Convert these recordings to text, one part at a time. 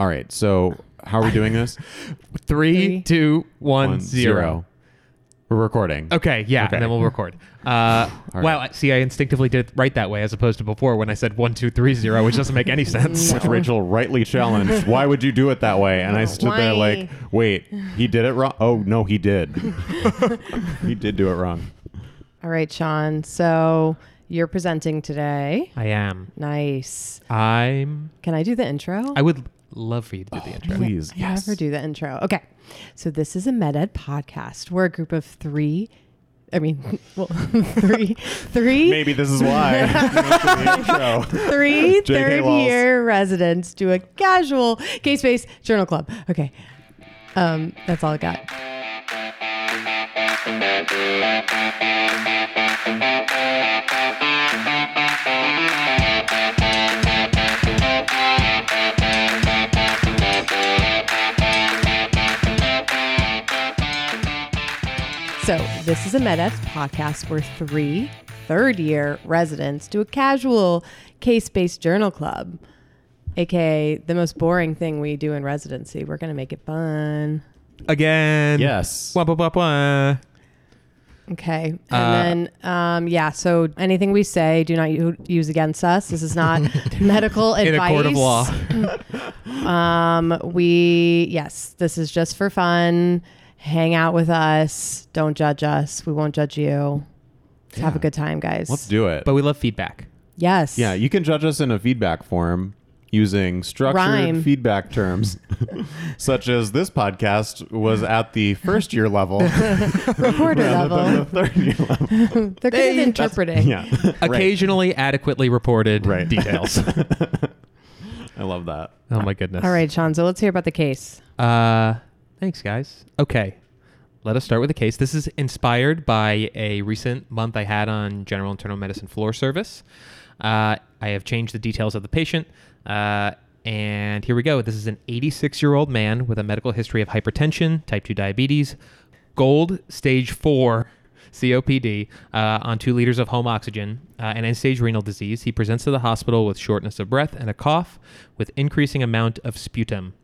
All right. So how are we doing this? Three, Three. two, one, One, zero. We're recording. Okay, yeah, Okay. and then we'll record. Uh, All wow. I- see, I instinctively did it right that way as opposed to before when I said one, two, three, zero, which doesn't make any sense. Which Rachel rightly challenged. Why would you do it that way? And I stood there Why? like, wait, he did it wrong. Oh no, he did. he did do it wrong. All right, Sean. So you're presenting today. I am. Nice. I'm. Can I do the intro? I would love for you to do the intro. Please, I yes. never do the intro. Okay. So this is a MedEd podcast. We're a group of three. I mean, well, three, three, Maybe this is why. you don't do the intro. three JK third Lols. year residents do a casual case based journal club. Okay. Um, that's all I got. So, this is a MedEd podcast where three third year residents do a casual case based journal club, aka the most boring thing we do in residency. We're going to make it fun. Again. Yes. Wah, wah, wah, wah. Okay. And Uh, then, um, yeah, so anything we say, do not u- use against us. This is not medical advice. In a court of law. Um, we, yes, this is just for fun. Hang out with us. Don't judge us. We won't judge you. Let's have a good time, guys. Let's do it. But we love feedback. yes. yeah, you can judge us in a feedback form using structured Rhyme. feedback terms, such as this podcast was at the first year level Reporter rather than the level. third year level. They're good Hey, at interpreting. Yeah. Right. Occasionally adequately reported Right. details. I love that. oh my goodness. All right, Sean. So let's hear about the case. Uh, thanks, guys. Okay, let us start with the case. This is inspired by a recent month I had on general internal medicine floor service. Uh, I have changed the details of the patient. Uh, and here we go. This is an 86 year old man with a medical history of hypertension, type 2 diabetes, gold stage 4 COPD uh, on two liters of home oxygen, uh, and end stage renal disease. He presents to the hospital with shortness of breath and a cough with increasing amount of sputum.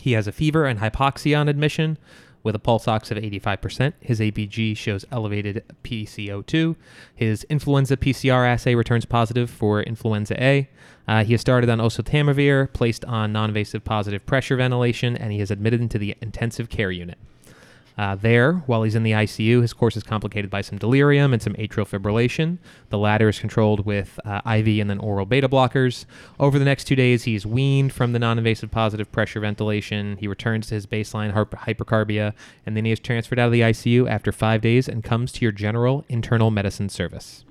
He has a fever and hypoxia on admission with a pulse ox of 85%. His ABG shows elevated PCO2. His influenza PCR assay returns positive for influenza A. Uh, he has started on oseltamivir, placed on non-invasive positive pressure ventilation, and he is admitted into the intensive care unit. Uh, there, while he's in the ICU, his course is complicated by some delirium and some atrial fibrillation. The latter is controlled with uh, IV and then oral beta blockers. Over the next two days, he's weaned from the non invasive positive pressure ventilation. He returns to his baseline hyper- hypercarbia, and then he is transferred out of the ICU after five days and comes to your general internal medicine service.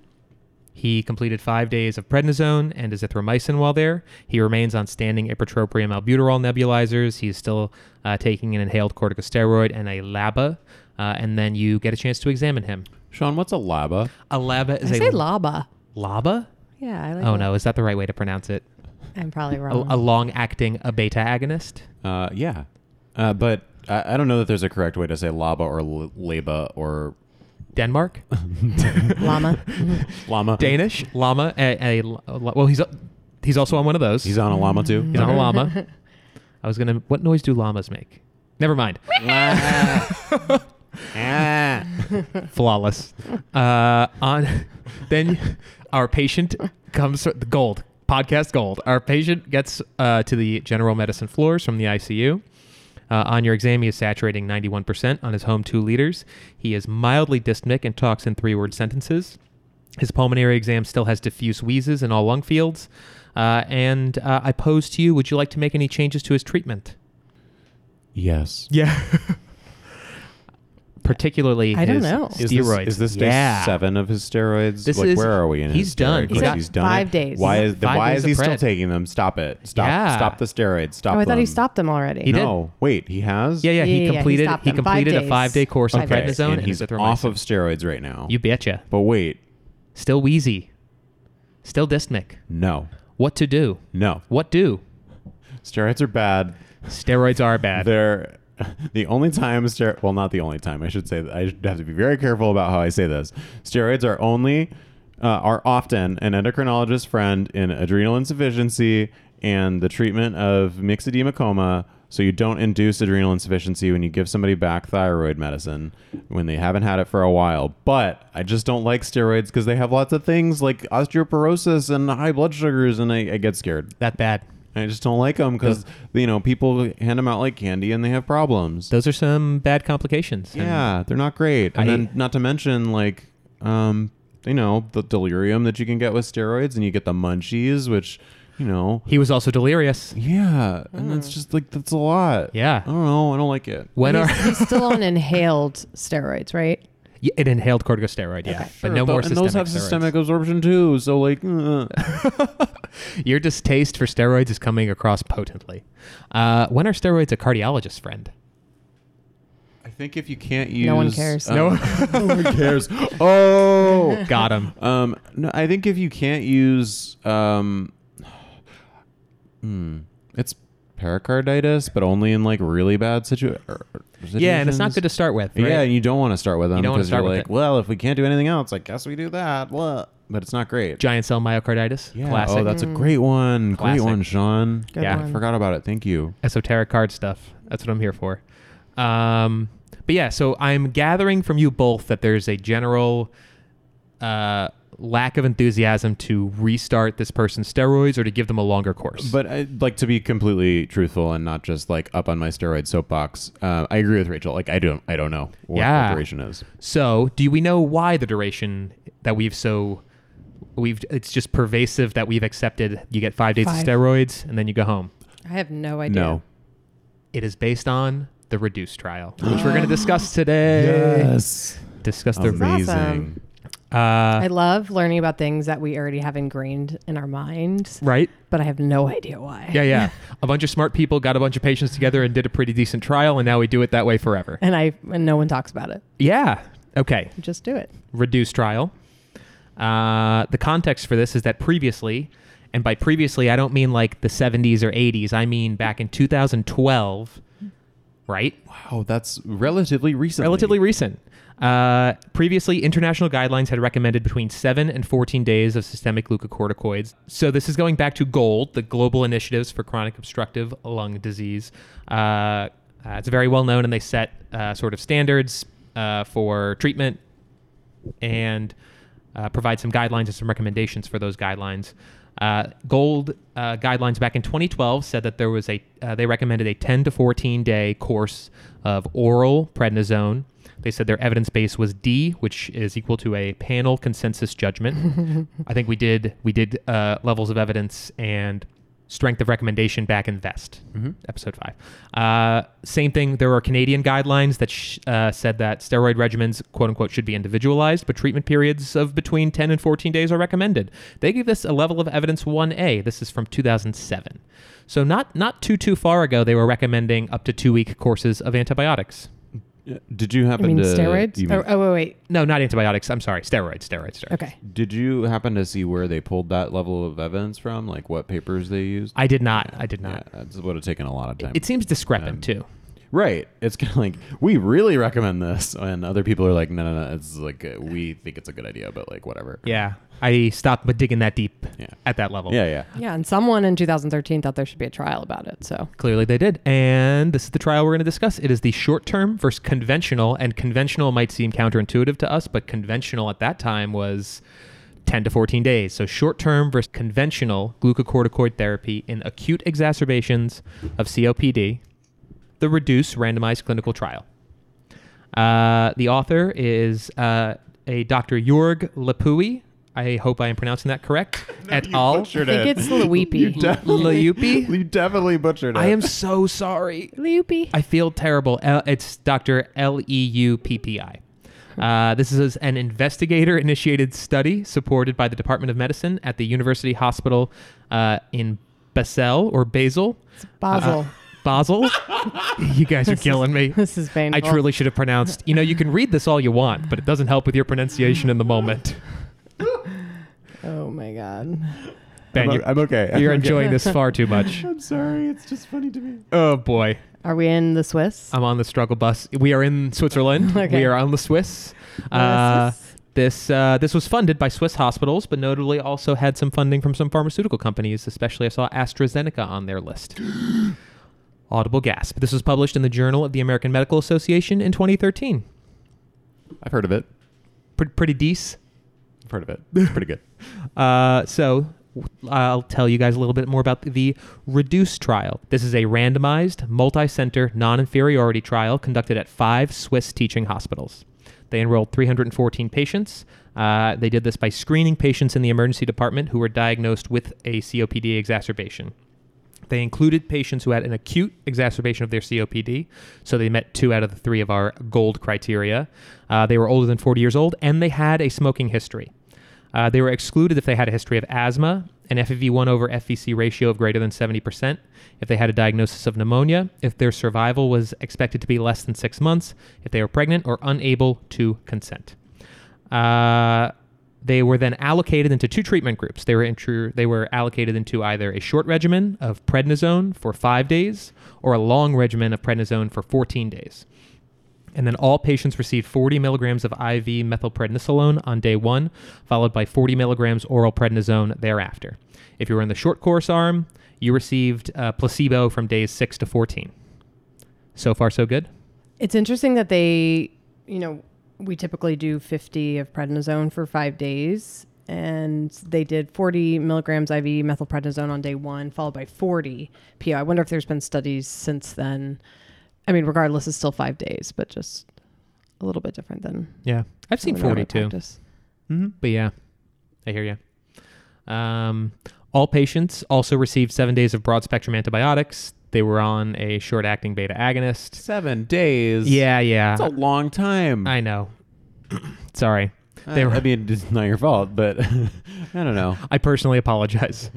He completed five days of prednisone and azithromycin while there. He remains on standing ipratropium albuterol nebulizers. He's still uh, taking an inhaled corticosteroid and a LABA. Uh, and then you get a chance to examine him. Sean, what's a LABA? A LABA is I a say LABA. LABA? Yeah, I like Oh that. no, is that the right way to pronounce it? I'm probably A, wrong. a long-acting a beta agonist. Uh, yeah. Uh, but I, I don't know that there's a correct way to say LABA or L- LABA or Denmark, Llama. llama. Danish, llama. A, a, well, he's he's also on one of those. He's on a llama too. He's on a llama. I was gonna. What noise do llamas make? Never mind. Flawless. Uh, on then, our patient comes the gold podcast gold. Our patient gets uh, to the general medicine floors from the ICU. Uh, on your exam, he is saturating 91% on his home two liters. He is mildly dyspneic and talks in three word sentences. His pulmonary exam still has diffuse wheezes in all lung fields. Uh, and uh, I pose to you would you like to make any changes to his treatment? Yes. Yeah. Particularly I don't his know. Is steroids. this, is this day yeah. seven of his steroids? This like, is- where are we in he's his done. He's course? got he's done five it? days. Why is Five why is he still taking them? Stop it. Stop. Yeah. Stop the steroids. Stop. oh, I thought he stopped them already. He did. no, wait. He has. Yeah, yeah. He Yeah, yeah, yeah, he completed. He them. Five completed a five-day course of Okay. days. prednisone and he's azithromycin. off of steroids right now. You betcha. But wait. Still wheezy. Still dyspneic. No. What to do? No. What do? Steroids are bad. Steroids are bad. They're the only time. Well, not the only time. I should say. that I have to be very careful about how I say this. Steroids are only uh, are often an endocrinologist friend in adrenal insufficiency and the treatment of myxedema coma so you don't induce adrenal insufficiency when you give somebody back thyroid medicine when they haven't had it for a while. But I just don't like steroids because they have lots of things like osteoporosis and high blood sugars, and I, I get scared. That bad. I just don't like them because you know people hand them out like candy and they have problems. Those are some bad complications. Yeah, they're not great. And I- then not to mention like um you know, the delirium that you can get with steroids and you get the munchies which, you know, He was also delirious. yeah, and it's just like that's a lot. Yeah. I don't know, I don't like it. When he's, are he's still on inhaled steroids, right? Yeah, an inhaled corticosteroid? Yeah, but Sure, no more and systemic those have steroids. systemic absorption too, so like uh. Your distaste for steroids is coming across potently. Uh, when are steroids a cardiologist friend? I think if you can't use No one cares. um, No. no one cares. Oh. Got him. Um, no, I think if you can't use, um, hmm, it's pericarditis, but only in like really bad situa- or- situations. Yeah, and it's not good to start with. Right? Yeah, and you don't want to start with them don't wanna because start you're with like, it. well, if we can't do anything else, I guess we do that. What? But it's not great. Giant cell myocarditis. Yeah. Classic. Oh, that's a great one. Classic. Great one, Sean. Good Yeah. I one. forgot about it. Thank you. esoteric card stuff. That's what I'm here for. Um, but yeah, so I'm gathering from you both that there's a general uh, lack of enthusiasm to restart this person's steroids or to give them a longer course. But I, like to be completely truthful and not just like up on my steroid soapbox. Uh, I agree with Rachel. Like I don't, I don't know what Yeah. the duration is. so, do we know why the duration that we've so we've it's just pervasive that we've accepted you get 5 days Five. of steroids and then you go home. I have no idea. No. It is based on the reduced trial, which we're going to discuss today. Yes. Discuss the Amazing. Amazing. I uh, love learning about things that we already have ingrained in our minds, right? but I have no idea why. Yeah, yeah. a bunch of smart people got a bunch of patients together and did a pretty decent trial, and now we do it that way forever. And I and no one talks about it. Yeah. Okay. Just do it. Reduced trial. Uh, the context for this is that previously, and by previously, I don't mean like the 70s or 80s. I mean back in 2012, right? Wow, that's relatively recent. Relatively recent. Uh, previously, international guidelines had recommended between 7 and 14 days of systemic glucocorticoids. So, this is going back to GOLD, the Global Initiatives for Chronic Obstructive Lung Disease. Uh, uh, it's very well known, and they set uh, sort of standards for treatment and provide some guidelines and some recommendations for those guidelines. Uh, Gold uh, guidelines back in 2012 said that there was a uh, they recommended a 10 to 14 day course of oral prednisone. They said their evidence base was D, which is equal to a panel consensus judgment. I think we did we did uh, levels of evidence and strength of recommendation back in Vest, episode five. Uh, same thing. There are Canadian guidelines that sh- uh, said that steroid regimens, quote unquote, should be individualized, but treatment periods of between 10 and 14 days are recommended. They gave this a level of evidence 1A. This is from 2007. So not not too too far ago, they were recommending up to two week courses of antibiotics. Yeah. Did you I happen mean to steroids? you Oh, oh, wait, wait. No, not antibiotics. I'm sorry, steroids, steroids, steroids. Okay. Did you happen to see where they pulled that level of evidence from? Like what papers they used? I did not. I did Yeah, not. that would have taken a lot of time. It seems discrepant Um, too. Right. It's kind of like we really recommend this, and other people are like, no, no, no. It's like uh, we think it's a good idea, but like whatever. Yeah, I stopped digging that deep Yeah. at that level. Yeah, yeah. Yeah, and someone in 2013 thought there should be a trial about it. So Clearly they did. And this is the trial we're going to discuss. It is the short term versus conventional. And conventional might seem counterintuitive to us, but conventional at that time was 10 to 14 days. So short term versus conventional glucocorticoid therapy in acute exacerbations of COPD, the reduce randomized clinical trial. Uh, the author is uh, a Dr. Jorg Lepui. I hope I am pronouncing that correct. Et al. I think it's Luipi. Leupi? You definitely butchered it. I am so sorry. Luipi. I feel terrible. L- it's Dr. L E U P P I. Uh, this is an investigator initiated study supported by the Department of Medicine at the University Hospital uh, in Basel or Basel. It's Basel. Basel. you guys are killing me. this is painful. I truly should have pronounced. You know, you can read this all you want, but it doesn't help with your pronunciation in the moment. Oh my god. Ben, I'm, you're, I'm okay. I'm you're okay. enjoying this far too much. I'm sorry. It's just funny to me. Oh boy. Are we in the Swiss? I'm on the struggle bus. We are in Switzerland. Okay. We are on the Swiss. Uh, Swiss. This uh, this was funded by Swiss hospitals, but notably also had some funding from some pharmaceutical companies. Especially, I saw AstraZeneca on their list. Audible gasp. This was published in the Journal of the American Medical Association in 2013. I've heard of it. Pretty, pretty decent. I've heard of it. It's pretty good. Uh, so I'll tell you guys a little bit more about the REDUCE trial. This is a randomized, multi-center, non-inferiority trial conducted at five Swiss teaching hospitals. They enrolled 314 patients. Uh, they did this by screening patients in the emergency department who were diagnosed with a COPD exacerbation. They included patients who had an acute exacerbation of their COPD, so they met two out of the three of our gold criteria. Uh, they were older than 40 years old, and they had a smoking history. Uh, they were excluded if they had a history of asthma, an FEV1 over FVC ratio of greater than 70%, if they had a diagnosis of pneumonia, if their survival was expected to be less than six months, if they were pregnant, or unable to consent. Uh, they were then allocated into two treatment groups. They were intru- they were allocated into either a short regimen of prednisone for five days or a long regimen of prednisone for 14 days. And then all patients received 40 milligrams of IV methylprednisolone on day one, followed by 40 milligrams oral prednisone thereafter. If you were in the short course arm, you received uh, placebo from days 6 to 14. So far, so good? It's interesting that they, you know, we typically do 50 of prednisone for five days, and they did 40 milligrams IV methylprednisone on day one, followed by 40 PO. I wonder if there's been studies since then. I mean, regardless, it's still five days, but just a little bit different than Yeah. I've seen what we normally 42. Mm-hmm. But yeah, I hear you. Um, all patients also received seven days of broad spectrum antibiotics. They were on a short acting beta agonist. Seven days. Yeah, yeah. It's a long time. I know. Sorry. Uh, I, were- I mean, it's not your fault, but I don't know. I personally apologize.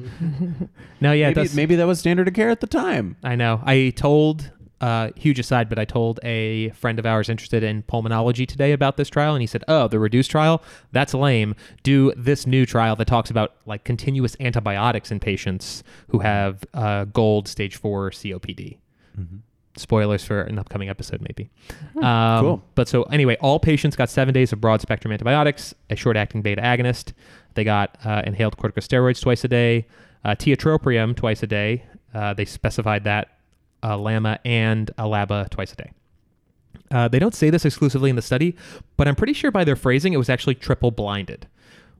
no, yeah, maybe, maybe that was standard of care at the time. I know. I told, uh, huge aside, but I told a friend of ours interested in pulmonology today about this trial, and he said, "Oh, the reduced trial? That's lame. Do this new trial that talks about like continuous antibiotics in patients who have uh, gold stage four COPD." Spoilers for an upcoming episode, maybe. Um, Cool. But so anyway, all patients got seven days of broad spectrum antibiotics, a short acting beta agonist. They got uh, inhaled corticosteroids twice a day, uh, tiotropium twice a day. Uh, they specified that uh, LAMA and a ALABA twice a day. Uh, they don't say this exclusively in the study, but I'm pretty sure by their phrasing it was actually triple blinded,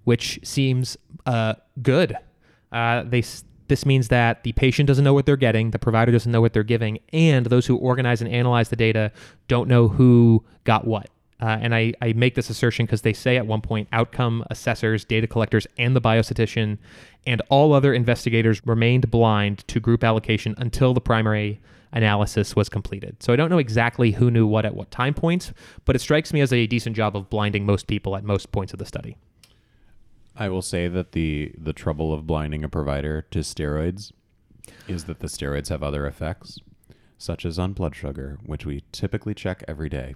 which seems uh, good. Uh, they this means that the patient doesn't know what they're getting, the provider doesn't know what they're giving, and those who organize and analyze the data don't know who got what. Uh, and I, I make this assertion because they say at one point outcome assessors, data collectors, and the biostatistician and all other investigators remained blind to group allocation until the primary analysis was completed. So I don't know exactly who knew what at what time points, but it strikes me as a decent job of blinding most people at most points of the study. I will say that the the trouble of blinding a provider to steroids is that the steroids have other effects, such as on blood sugar, which we typically check every day.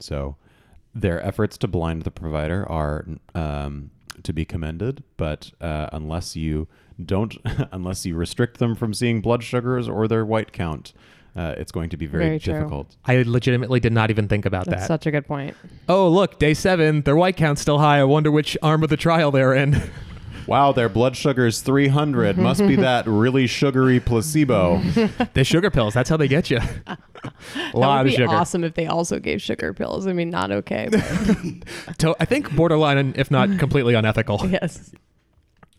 So their efforts to blind the provider are um, to be commended, but uh, unless you don't, unless you restrict them from seeing blood sugars or their white count, uh, it's going to be very, Very difficult. I legitimately did not even think about That's that. such a good point. oh, look, day seven, their white count's still high. I wonder which arm of the trial they're in. Wow, their blood sugar is 300. Must be that really sugary placebo. the sugar pills, that's how they get you. a That lot would of be sugar. awesome if they also gave sugar pills. I mean, not okay. But To- I think borderline, if not completely unethical. yes.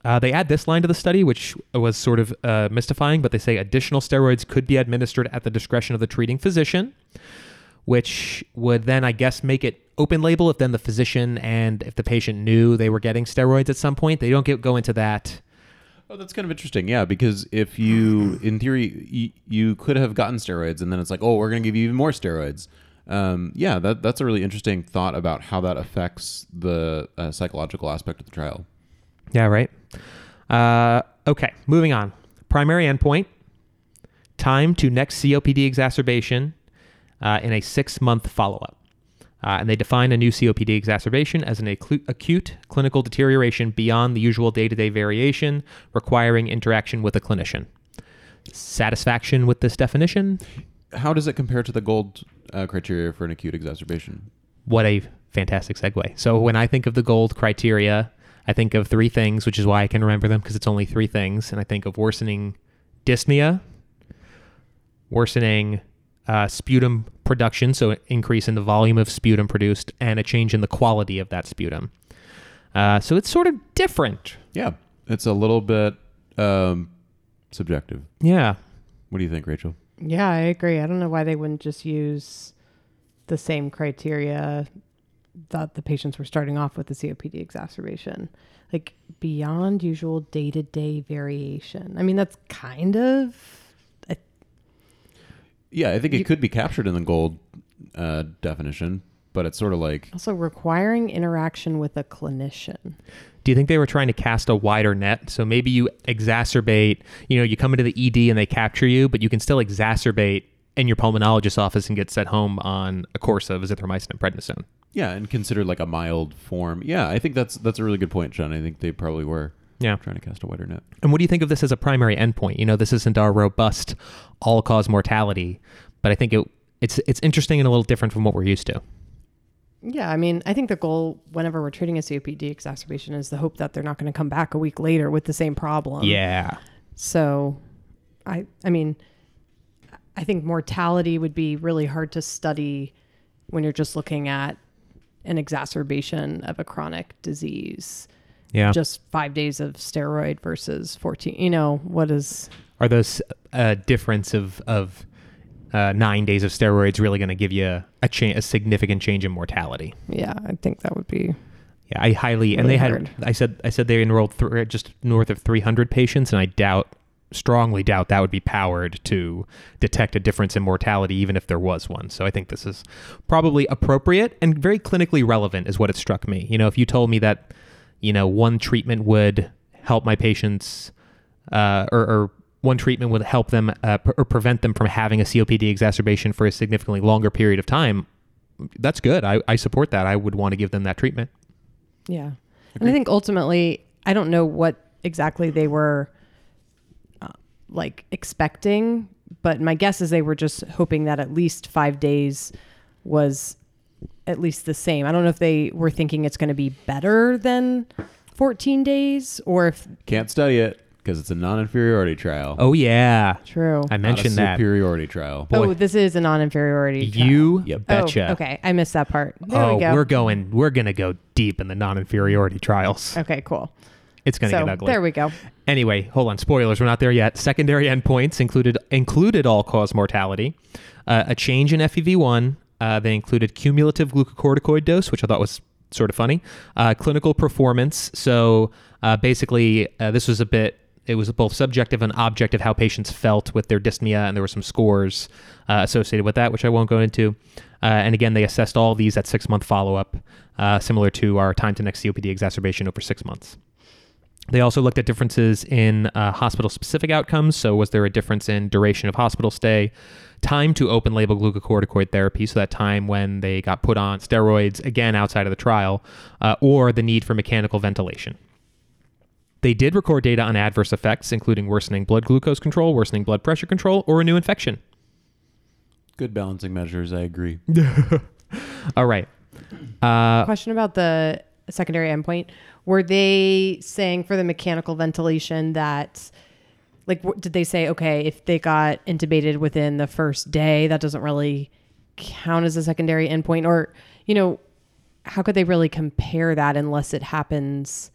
Uh, they add this line to the study, which was sort of uh, mystifying, but they say additional steroids could be administered at the discretion of the treating physician, which would then, I guess, make it open label if then the physician and if the patient knew they were getting steroids at some point. They don't get, go into that. Oh, that's kind of interesting. Yeah, because if you, in theory, you, you could have gotten steroids, and then it's like, oh, we're going to give you even more steroids. Um, yeah, that that's a really interesting thought about how that affects the uh, psychological aspect of the trial. Yeah, right. Uh, okay, moving on. Primary endpoint time to next COPD exacerbation uh, in a six month follow up. Uh, and they define a new COPD exacerbation as an aclu- acute clinical deterioration beyond the usual day to day variation requiring interaction with a clinician. Satisfaction with this definition? How does it compare to the gold uh, criteria for an acute exacerbation? What a fantastic segue. So when I think of the gold criteria, I think of three things, which is why I can remember them because it's only three things. And I think of worsening dyspnea, worsening uh, sputum production, so an increase in the volume of sputum produced, and a change in the quality of that sputum. Uh, so it's sort of different. Yeah, it's a little bit um, subjective. Yeah. What do you think, Rachel? Yeah, I agree. I don't know why they wouldn't just use the same criteria that the patients were starting off with the COPD exacerbation, like beyond usual day to day variation. I mean, that's kind of Yeah, I think it You- could be captured in the gold uh, definition, but it's sort of like also requiring interaction with a clinician. Do you think they were trying to cast a wider net? So maybe you exacerbate, you know, you come into the ED and they capture you, but you can still exacerbate in your pulmonologist's office and get sent home on a course of azithromycin and prednisone. yeah, and considered like a mild form. Yeah, I think that's that's a really good point, John. I think they probably were Yeah. trying to cast a wider net. And what do you think of this as a primary endpoint? You know, this isn't our robust all-cause mortality, but I think it it's it's interesting and a little different from what we're used to. Yeah, I mean, I think the goal whenever we're treating a COPD exacerbation is the hope that they're not going to come back a week later with the same problem. Yeah. So, I I mean, I think mortality would be really hard to study when you're just looking at an exacerbation of a chronic disease. Yeah. Just five days of steroid versus 14. You know, what is, Are those uh, difference of of uh, nine days of steroids really going to give you a cha- a significant change in mortality? yeah, I think that would be, Yeah, I highly and Really they had. hard. I said I said they enrolled th- just north of 300 patients, and I doubt, strongly doubt that would be powered to detect a difference in mortality, even if there was one. So I think this is probably appropriate and very clinically relevant, is what it struck me. You know, if you told me that, you know, one treatment would help my patients, uh, or, or one treatment would help them uh, pre- or prevent them from having a COPD exacerbation for a significantly longer period of time. That's good. I, I support that. I would want to give them that treatment. yeah. And I think ultimately, I don't know what exactly they were uh, like expecting, but my guess is they were just hoping that at least five days was at least the same. I don't know if they were thinking it's going to be better than 14 days or if Can't study it because it's a non-inferiority trial. Oh yeah, true. I not a mentioned that. superiority trial. boy. oh, this is a non-inferiority. trial. You Yep. Oh, betcha. okay, I missed that part. There oh, we go. we're going. We're gonna go deep in the non-inferiority trials. okay, cool. It's gonna so get ugly. there we go. Anyway, hold on. Spoilers. We're not there yet. Secondary endpoints included included all-cause mortality, uh, a change in FEV1. Uh, they included cumulative glucocorticoid dose, which I thought was sort of funny. Uh, clinical performance. So uh, basically, uh, this was a bit. It was both subjective and objective how patients felt with their dyspnea, and there were some scores uh, associated with that, which I won't go into. Uh, and again, they assessed all these at six month follow up, similar to our time to next COPD exacerbation over six months. They also looked at differences in uh, hospital specific outcomes. So, was there a difference in duration of hospital stay, time to open label glucocorticoid therapy, so that time when they got put on steroids, again outside of the trial, uh, or the need for mechanical ventilation? They did record data on adverse effects, including worsening blood glucose control, worsening blood pressure control, or a new infection. Good balancing measures. I agree. All right. Uh, Question about the secondary endpoint. Were they saying for the mechanical ventilation that, like, did they say, okay, if they got intubated within the first day, that doesn't really count as a secondary endpoint? Or, you know, how could they really compare that unless it happens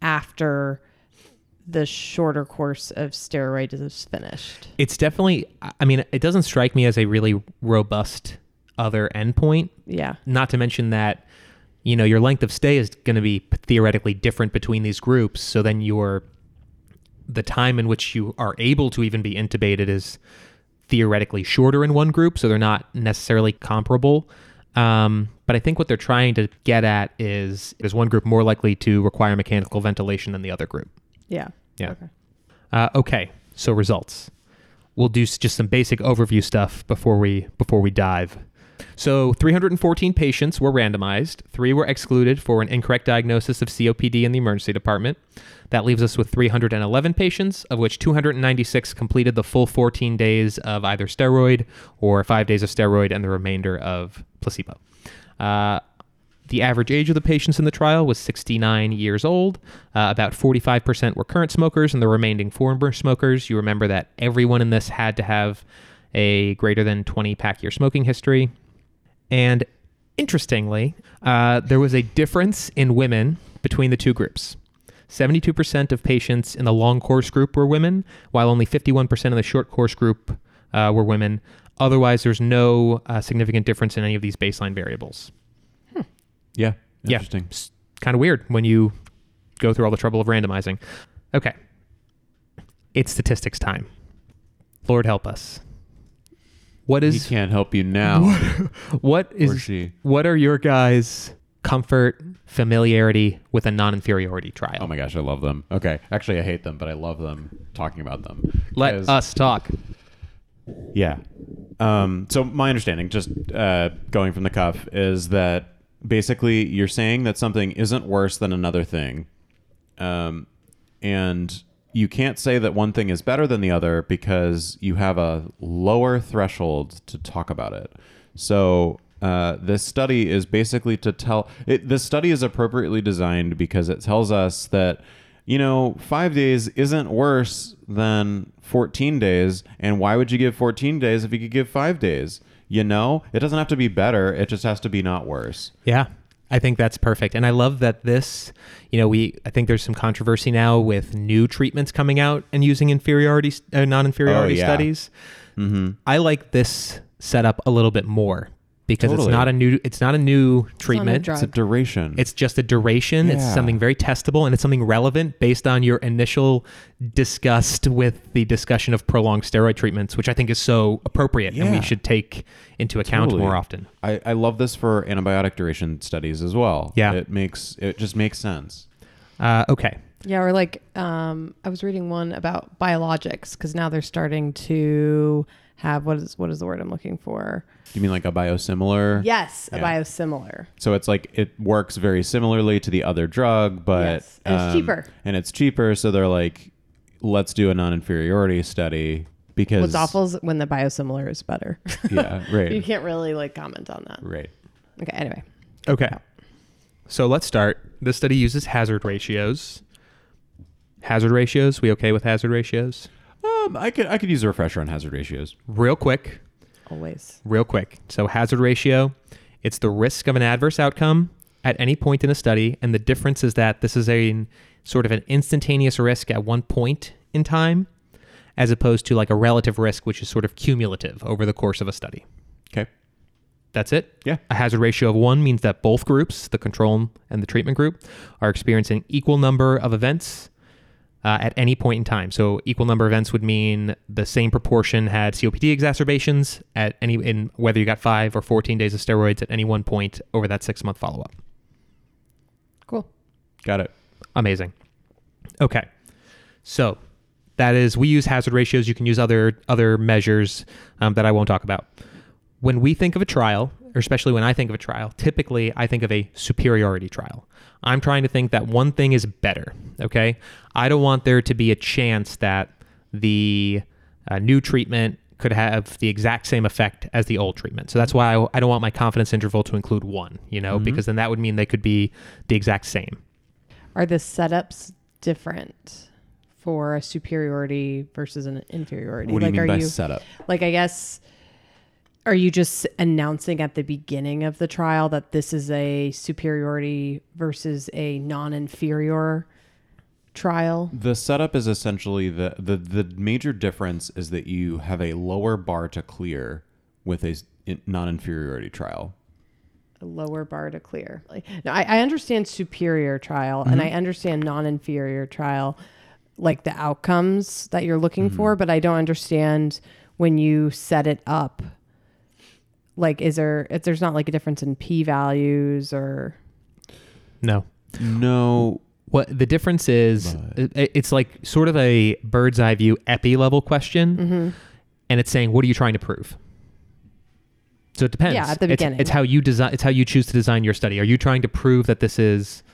after the shorter course of steroid is finished? it's definitely, I mean, it doesn't strike me as a really robust other endpoint. Yeah. not to mention that you know your length of stay is going to be theoretically different between these groups so then your the time in which you are able to even be intubated is theoretically shorter in one group so they're not necessarily comparable um, but i think what they're trying to get at is is one group more likely to require mechanical ventilation than the other group Yeah. Yeah. Okay. uh, okay, so results. We'll do just some basic overview stuff before we before we dive. So 314 patients were randomized. Three were excluded for an incorrect diagnosis of COPD in the emergency department. That leaves us with 311 patients, of which 296 completed the full 14 days of either steroid or five days of steroid, and the remainder of placebo. Uh, the average age of the patients in the trial was 69 years old. Uh, about 45% were current smokers, and the remaining former smokers. You remember that everyone in this had to have a greater than 20 pack year smoking history. And interestingly, uh, there was a difference in women between the two groups. 72% of patients in the long course group were women, while only 51% of the short course group uh, were women. Otherwise, there's no uh, significant difference in any of these baseline variables. Yeah. Yeah. Interesting. It's kind of weird when you go through all the trouble of randomizing. Okay. It's statistics time. Lord help us. What He can't help you now. what or she. what are your guys' comfort, familiarity with a non-inferiority trial? Oh my gosh, I love them. Okay. Actually, I hate them, but I love them talking about them. Let us talk. Yeah. Um, so my understanding, just uh, going from the cuff, is that basically you're saying that something isn't worse than another thing, um, and you can't say that one thing is better than the other because you have a lower threshold to talk about it. So uh, this study is basically to tell. It, this study is appropriately designed because it tells us that you know, five days isn't worse than 14 days. And why would you give 14 days if you could give five days? You know, it doesn't have to be better. It just has to be not worse. Yeah. I think that's perfect. And I love that this, you know, we I think there's some controversy now with new treatments coming out and using inferiority uh, non-inferiority Oh, yeah. studies. Mm-hmm. I like this setup a little bit more because Totally. it's not a new it's not a new treatment. drug. It's a duration. It's just a duration. It's something very testable and it's something relevant based on your initial disgust with the discussion of prolonged steroid treatments, which I think is so appropriate and we should take into account Totally. more often. I, I love this for antibiotic duration studies as well. Yeah. It makes, it just makes sense. Uh, okay. Yeah, or like um, I was reading one about biologics because now they're starting to have what is what is the word I'm looking for? You mean like a biosimilar? Yes, a Yeah. biosimilar. So it's like it works very similarly to the other drug, but Yes, and it's um, cheaper. And it's cheaper, so they're like, let's do a non-inferiority study because What's awful is when the biosimilar is better. Yeah, right. you can't really like comment on that. right. Okay, anyway. Okay. So let's start. This study uses hazard ratios. Hazard ratios, we okay with hazard ratios? Um, I could I could use a refresher on hazard ratios. Real quick, Always. real quick. So hazard ratio, it's the risk of an adverse outcome at any point in a study, and the difference is that this is a sort of an instantaneous risk at one point in time, as opposed to like a relative risk, which is sort of cumulative over the course of a study. Okay. That's it. Yeah. A hazard ratio of one means that both groups, the control and the treatment group, are experiencing equal number of events uh, at any point in time. So equal number of events would mean the same proportion had COPD exacerbations at any in whether you got five or 14 days of steroids at any one point over that six month follow up. Cool. Got it. Amazing. Okay. So that is we use hazard ratios. You can use other other measures um, that I won't talk about. When we think of a trial, or especially when I think of a trial, typically I think of a superiority trial. I'm trying to think that one thing is better. Okay. I don't want there to be a chance that the uh, new treatment could have the exact same effect as the old treatment. So that's why I, I don't want my confidence interval to include one, you know, because then that would mean they could be the exact same. Are the setups different for a superiority versus an inferiority? What do you like, mean are by you setup? like? I guess. Are you just announcing at the beginning of the trial that this is a superiority versus a non-inferior trial? The setup is essentially the, the the major difference is that you have a lower bar to clear with a non-inferiority trial. a lower bar to clear. Like, now, I, I understand superior trial and mm-hmm. I understand non-inferior trial, like the outcomes that you're looking mm-hmm. for, but I don't understand when you set it up. Like, is there if there's not like a difference in p values or No. No, What the difference is, it- it's like sort of a bird's eye view epi level question, and it's saying, what are you trying to prove? So it depends. Yeah, at the It's- beginning. it's, how you design. It's how you choose to design your study. Are you trying to prove that this is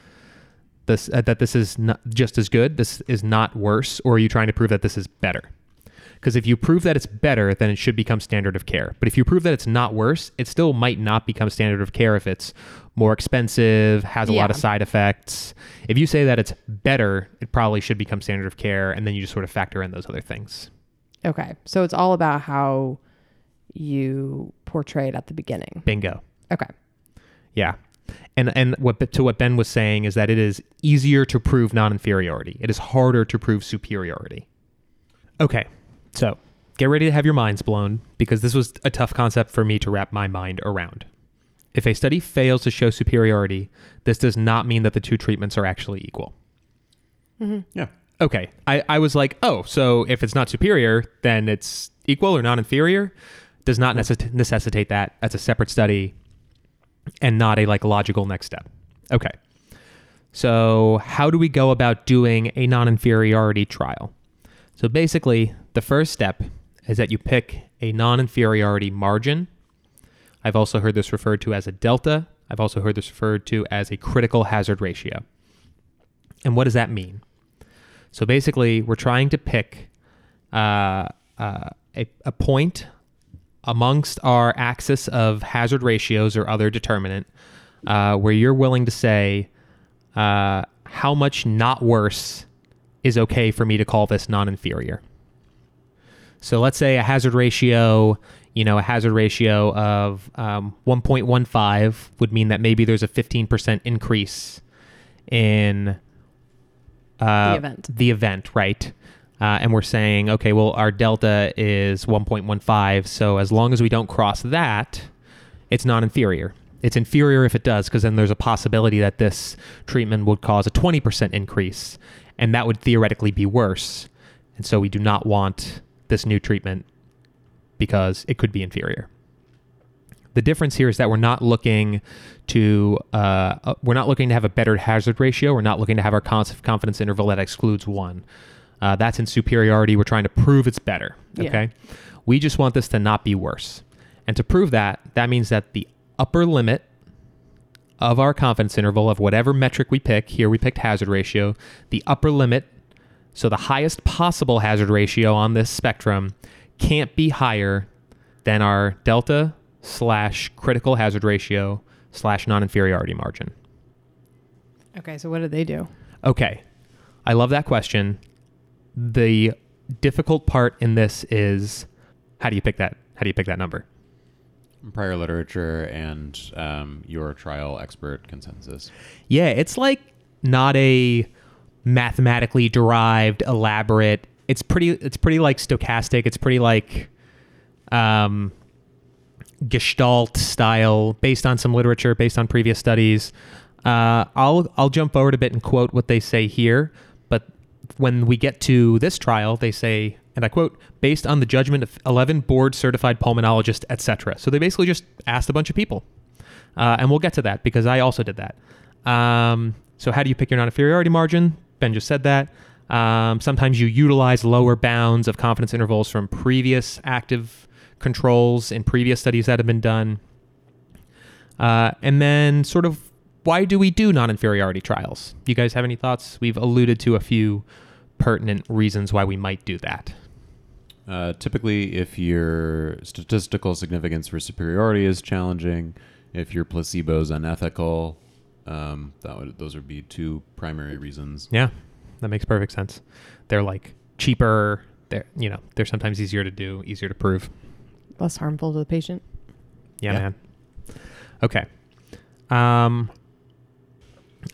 this uh, that this is not just as good, this is not worse, or are you trying to prove that this is better? Because if you prove that it's better, then it should become standard of care. But if you prove that it's not worse, it still might not become standard of care if it's more expensive, has a lot of side effects. If you say that it's better, it probably should become standard of care, and then you just sort of factor in those other things. Okay. So it's all about how you portray it at the beginning. Bingo. Okay. Yeah. And and what to what Ben was saying is that it is easier to prove non-inferiority. It is harder to prove superiority. Okay. So, get ready to have your minds blown because this was a tough concept for me to wrap my mind around. If a study fails to show superiority, this does not mean that the two treatments are actually equal. Mm-hmm. Yeah. Okay. I, I was like, oh, so if it's not superior, then it's equal or not inferior. Does not necess- necessitate that. That's a separate study and not a like logical next step. Okay. So, how do we go about doing a non inferiority trial? So, basically, the first step is that you pick a non inferiority margin. I've also heard this referred to as a delta. I've also heard this referred to as a critical hazard ratio. And what does that mean? So basically, we're trying to pick uh, uh, a, a point amongst our axis of hazard ratios or other determinant uh, where you're willing to say uh, how much not worse is okay for me to call this non inferior. So let's say a hazard ratio, you know, a hazard ratio of um, 1.15 would mean that maybe there's a 15% increase in uh, The event. The event, right? Uh, and we're saying, okay, well, our delta is 1.15. So as long as we don't cross that, it's non inferior. It's inferior if it does, because then there's a possibility that this treatment would cause a 20% increase, and that would theoretically be worse. And so we do not want this new treatment because it could be inferior. The difference here is that we're not looking to uh, uh, we're not looking to have a better hazard ratio. We're not looking to have our confidence interval that excludes one. Uh, that's in superiority. We're trying to prove it's better. Yeah. Okay, we just want this to not be worse, and to prove that, that means that the upper limit of our confidence interval of whatever metric we pick here, we picked hazard ratio. The upper limit, so the highest possible hazard ratio on this spectrum, can't be higher than our delta slash critical hazard ratio slash non-inferiority margin. Okay. So what did they do? Okay, I love that question. The difficult part in this is how do you pick that? How do you pick that number? Prior literature and um, your trial expert consensus. Yeah, it's like not a mathematically derived, elaborate. It's pretty. It's pretty like stochastic. It's pretty like um, Gestalt style, based on some literature, based on previous studies. Uh, I'll I'll jump forward a bit and quote what they say here. But when we get to this trial, they say, and I quote, based on the judgment of 11 board certified pulmonologists, etc. So they basically just asked a bunch of people. Uh, and we'll get to that because I also did that. Um, so, how do you pick your non inferiority margin? Ben just said that. Um, sometimes you utilize lower bounds of confidence intervals from previous active controls in previous studies that have been done. Uh, and then, sort of, why do we do non inferiority trials? You guys have any thoughts? We've alluded to a few pertinent reasons why we might do that. Uh, typically, if your statistical significance for superiority is challenging, if your placebo is unethical, um, that would those would be two primary reasons. Yeah, that makes perfect sense. They're like cheaper. They're you know they're sometimes easier to do, easier to prove. Less harmful to the patient. Yeah, Yeah. man. Okay. Um,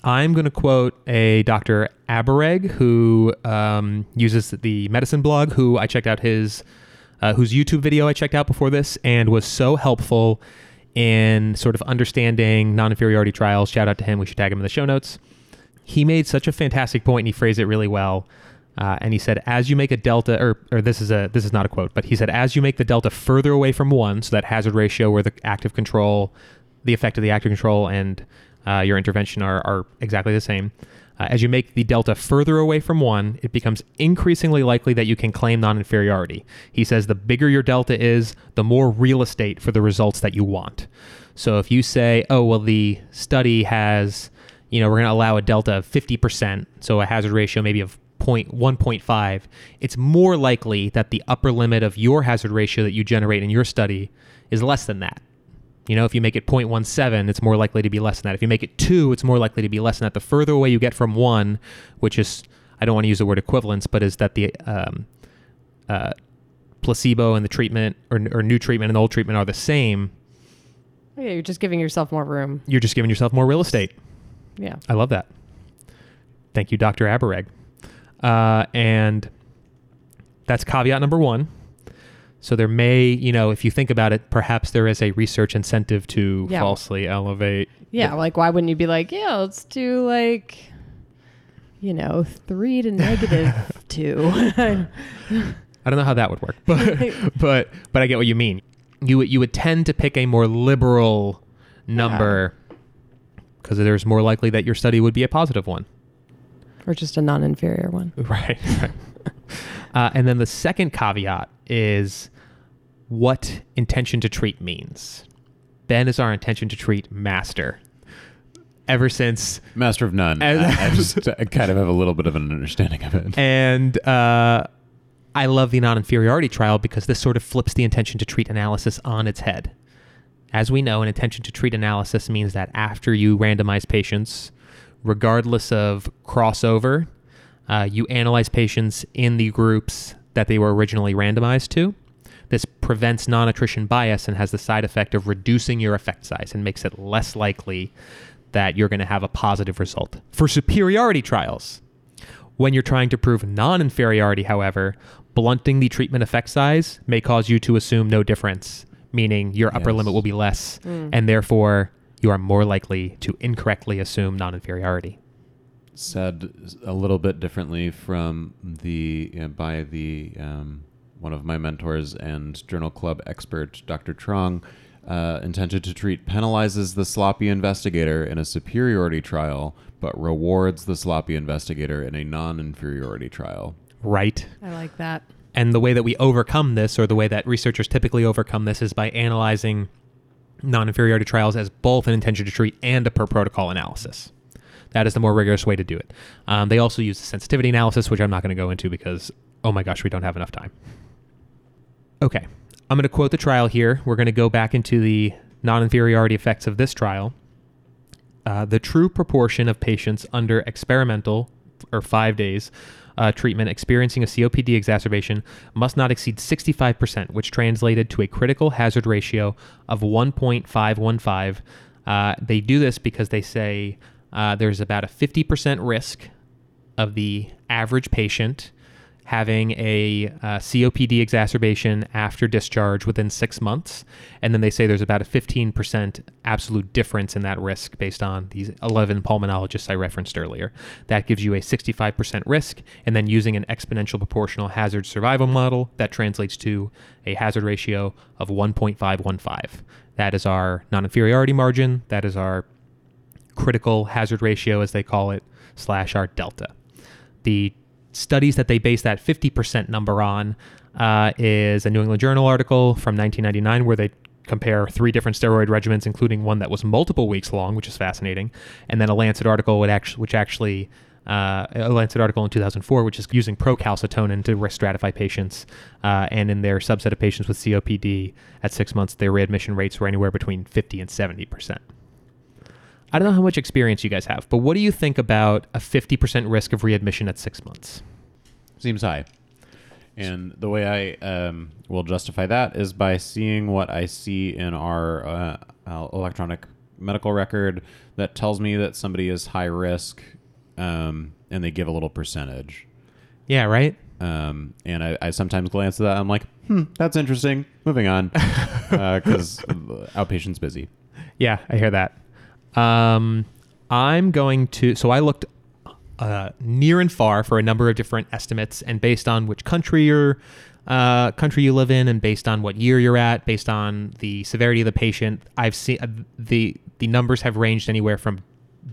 I'm going to quote a Dr. Aberegg who um, uses the medicine blog. Who I checked out his uh, whose YouTube video I checked out before this and was so helpful in sort of understanding non-inferiority trials. Shout out to him. We should tag him in the show notes. He made such a fantastic point and he phrased it really well. Uh, and he said, as you make a delta, or, or this is a this is not a quote, but he said, as you make the delta further away from one, so that hazard ratio where the active control, the effect of the active control, and uh, your intervention are, are exactly the same. Uh, as you make the delta further away from one, it becomes increasingly likely that you can claim non inferiority. He says the bigger your delta is, the more real estate for the results that you want. So if you say, oh, well, the study has, you know, we're going to allow a delta of 50%, so a hazard ratio maybe of point one point five, it's more likely that the upper limit of your hazard ratio that you generate in your study is less than that. You know, if you make it 0.17, it's more likely to be less than that. If you make it 2, it's more likely to be less than that. The further away you get from 1, which is, I don't want to use the word equivalence, but is that the um, uh, placebo and the treatment or, or new treatment and old treatment are the same, Yeah, you're just giving yourself more room. you're just giving yourself more real estate. Yeah. I love that. Thank you, Dr. Aberegg. Uh, and that's caveat number one. So there may, you know, if you think about it, perhaps there is a research incentive to Yeah. falsely elevate. Yeah, like why wouldn't you be like, yeah, let's do like, you know, three to negative two. I don't know how that would work, but but but I get what you mean. You would you would tend to pick a more liberal number because there's more likely that your study would be a positive one. or just a non-inferior one. Right. right. uh, and then the second caveat is what intention to treat means. Ben is our intention to treat master. Ever since, Master of none. I, I just I kind of have a little bit of an understanding of it. and uh, I love the non inferiority trial because this sort of flips the intention to treat analysis on its head. As we know, an intention to treat analysis means that after you randomize patients, regardless of crossover, uh, you analyze patients in the groups that they were originally randomized to. This prevents non attrition bias and has the side effect of reducing your effect size and makes it less likely that you're going to have a positive result. For superiority trials, when you're trying to prove non inferiority, however, blunting the treatment effect size may cause you to assume no difference, meaning your upper Yes. limit will be less, mm. and therefore you are more likely to incorrectly assume non inferiority. Said a little bit differently from the uh, by the um, one of my mentors and journal club expert, Dr. Trong. Uh, intended to treat penalizes the sloppy investigator in a superiority trial, but rewards the sloppy investigator in a non-inferiority trial. Right? I like that. And the way that we overcome this, or the way that researchers typically overcome this, is by analyzing non inferiority trials as both an intention to treat and a per protocol analysis. That is the more rigorous way to do it. Um, they also use the sensitivity analysis, which I'm not going to go into because, oh my gosh, we don't have enough time. Okay, I'm going to quote the trial here. We're going to go back into the non inferiority effects of this trial. Uh, the true proportion of patients under experimental or five days uh, treatment experiencing a COPD exacerbation must not exceed 65%, which translated to a critical hazard ratio of 1.515. Uh, they do this because they say uh, there's about a 50% risk of the average patient having a uh, COPD exacerbation after discharge within six months. And then they say there's about a 15% absolute difference in that risk based on these 11 pulmonologists I referenced earlier. That gives you a 65% risk. And then using an exponential proportional hazard survival model, that translates to a hazard ratio of 1.515. That is our non inferiority margin. That is our critical hazard ratio, as they call it, slash our delta. The studies that they base that 50% number on uh, is a New England Journal article from 1999 where they compare three different steroid regimens, including one that was multiple weeks long, which is fascinating, and then a Lancet article which actually, which actually uh, a Lancet article in 2004, which is using procalcitonin to risk stratify patients, uh, and in their subset of patients with COPD at six months, their readmission rates were anywhere between 50 and 70 percent. I don't know how much experience you guys have, but what do you think about a 50% risk of readmission at six months? Seems high. And the way I um, will justify that is by seeing what I see in our uh, uh, electronic medical record that tells me that somebody is high risk, um, and they give a little percentage. Yeah, right? Um, and I, I sometimes glance at that. I'm like, hmm, that's interesting. Moving on, because outpatient's busy. Yeah, I hear that. Um, I'm going to. So I looked uh, near and far for a number of different estimates, and based on which country you're, uh, country you live in, and based on what year you're at, based on the severity of the patient, I've seen uh, the the numbers have ranged anywhere from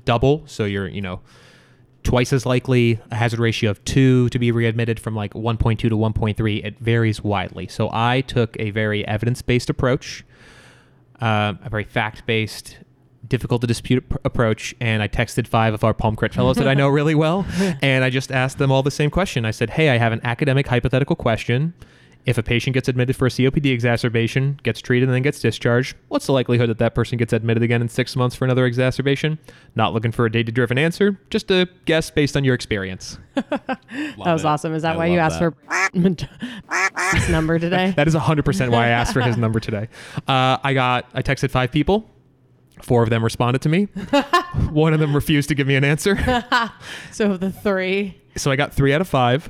double. So you're you know twice as likely a hazard ratio of two to be readmitted from like 1.2 to 1.3. It varies widely. So I took a very evidence based approach, uh, a very fact based difficult to dispute ap- approach, and I texted five of our Pulm Crit fellows that I know really well, and I just asked them all the same question. I said, "Hey, I have an academic hypothetical question. If a patient gets admitted for a COPD exacerbation, gets treated, and then gets discharged, what's the likelihood that that person gets admitted again in six months for another exacerbation? Not looking for a data-driven answer, just a guess based on your experience." that was awesome. Is that why you asked for his number today? That is 100% why I asked for his number today. Uh, I got, I texted five people. Four of them responded to me. One of them refused to give me an answer. so the three, So I got three out of five.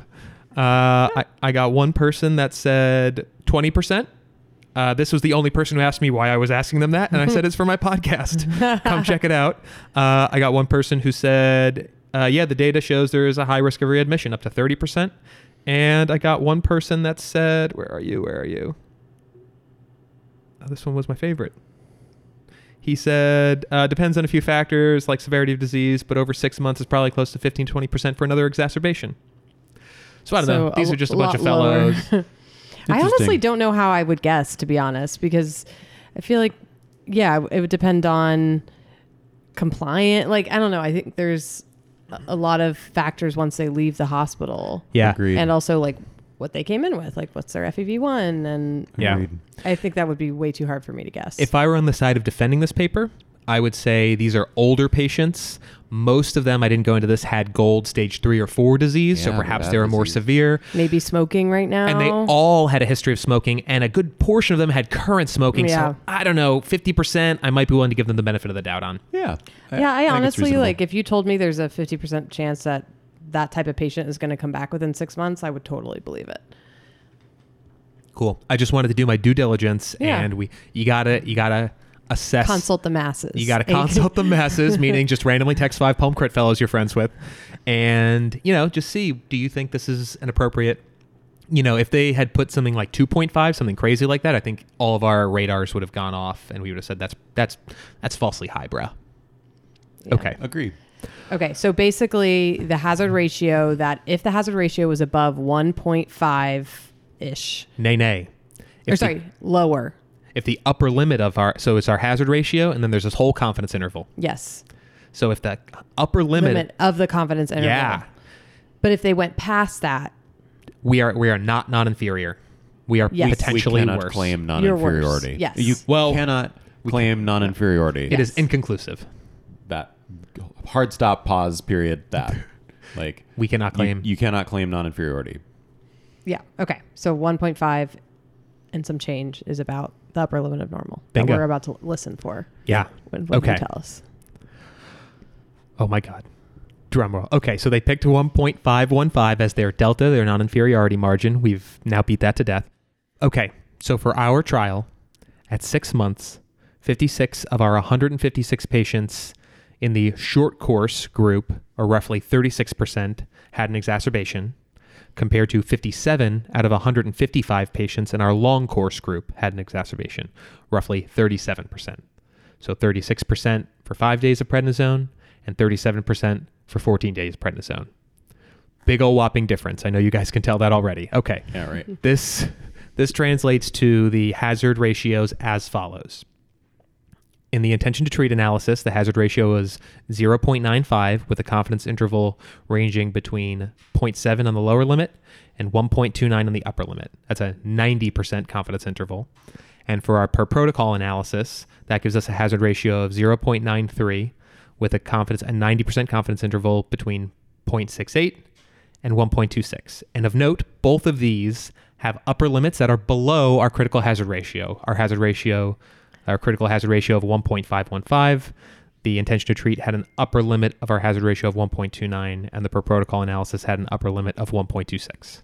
Uh, I, I got one person that said 20%. Uh, this was the only person who asked me why I was asking them that. And I said, it's for my podcast. Come check it out. Uh, I got one person who said, uh, yeah, the data shows there is a high risk of readmission, up to 30%. And I got one person that said, where are you? Where are you? Oh, this one was my favorite. He said, uh, depends on a few factors like severity of disease, but over six months is probably close to 15 20% for another exacerbation. So I don't know. These are just a bunch of fellows. I honestly don't know how I would guess, to be honest, because I feel like, yeah, it would depend on compliant. Like, I don't know. I think there's a- a lot of factors once they leave the hospital, yeah. Agreed. and also like what they came in with, like what's their FEV1, and Yeah. Agreed. I think that would be way too hard for me to guess. If I were on the side of defending this paper, I would say these are older patients. Most of them, I didn't go into this, had gold stage three or four disease, so perhaps they were more disease. severe. maybe smoking right now, And they all had a history of smoking, and a good portion of them had current smoking. Yeah. So I don't know, 50%, I might be willing to give them the benefit of the doubt on. Yeah. yeah, I, think it's honestly like if you told me there's a 50% chance that that type of patient is going to come back within six months, I would totally believe it. Cool. I just wanted to do my due diligence, Yeah. and we you gotta you gotta assess Consult the masses. You got to consult the masses, meaning just randomly text five Pulm Crit fellows you're friends with, and you know, just see do you think this is an appropriate. You know, if they had put something like 2.5, something crazy like that, I think all of our radars would have gone off, and we would have said that's that's that's falsely highbrow. Yeah. Okay, Agreed. Okay, so basically, the hazard ratio that if the hazard ratio was above 1.5 ish, nay nay. or If the, sorry, lower. if the upper limit of our so it's our hazard ratio, and then there's this whole confidence interval. Yes, So if the upper limit, limit of the confidence interval. yeah, But if they went past that, we are we are not non inferior. We are Yes. Potentially we cannot worse. claim non-inferiority. Yes. You Well, cannot claim non-inferiority. It is Yes. inconclusive. that hard stop pause period that like We cannot claim. you, cannot claim non-inferiority. yeah, okay. So 1.5 and some change is about the upper limit of normal Bingo. that we're about to listen for yeah. when, when Okay. tell us. Oh my God. Drum roll. Okay, so they picked 1.515 as their delta, their non inferiority margin. We've now beat that to death. Okay, so for our trial, at six months, 56 of our 156 patients in the short course group, or roughly 36%, had an exacerbation, compared to 57 out of 155 patients in our long course group had an exacerbation, roughly 37%. So 36% for five days of prednisone and 37% for 14 days of prednisone. Big ol' whopping difference. I know you guys can tell that already. Okay. Yeah, right. This this translates to the hazard ratios as follows. In the intention to treat analysis, the hazard ratio was 0.95 with a confidence interval ranging between 0.7 on the lower limit and 1.29 on the upper limit. That's a 90% confidence interval. And for our per protocol analysis, that gives us a hazard ratio of 0.93 with a confidence a 90% confidence interval between 0.68 and 1.26. And of note, both of these have upper limits that are below our critical hazard ratio. Our hazard ratio, our critical hazard ratio of 1.515. The intention to treat had an upper limit of our hazard ratio of 1.29, and the per protocol analysis had an upper limit of 1.26.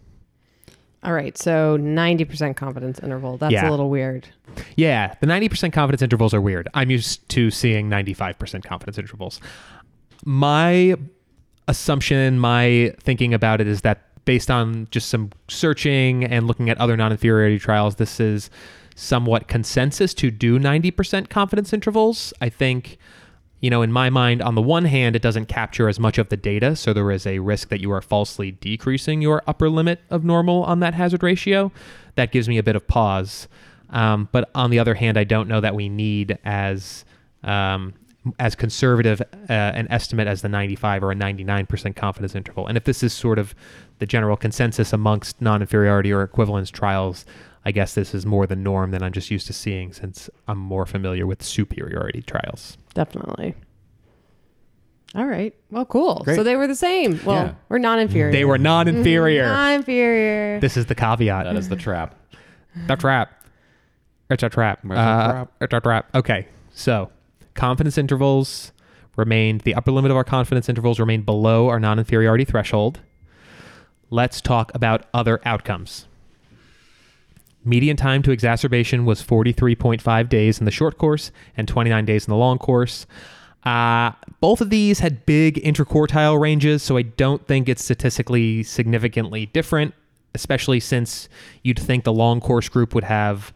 All right, so 90% confidence interval. That's Yeah. a little weird. Yeah, the 90% confidence intervals are weird. I'm used to seeing 95% confidence intervals. My assumption, my thinking about it is that based on just some searching and looking at other non inferiority trials, this is somewhat consensus to do 90% confidence intervals. I think, you know, in my mind, on the one hand, it doesn't capture as much of the data. So there is a risk that you are falsely decreasing your upper limit of normal on that hazard ratio. That gives me a bit of pause. Um, but on the other hand, I don't know that we need as um, as conservative uh, an estimate as the 95 or a 99% confidence interval. And if this is sort of the general consensus amongst non inferiority or equivalence trials, I guess this is more the norm than I'm just used to seeing since I'm more familiar with superiority trials. Definitely. All right. Well, cool. Great. So they were the same. Well, Yeah. we're non-inferior. They were non inferior. non-inferior. This is the caveat. That is the trap. The trap. It's a trap. Where's the Uh, trap? It's a trap. Okay. So confidence intervals remained, the upper limit of our confidence intervals remained below our non inferiority threshold. Let's talk about other outcomes. Median time to exacerbation was 43.5 days in the short course and 29 days in the long course. Uh, both of these had big interquartile ranges, so I don't think it's statistically significantly different, especially since you'd think the long course group would have,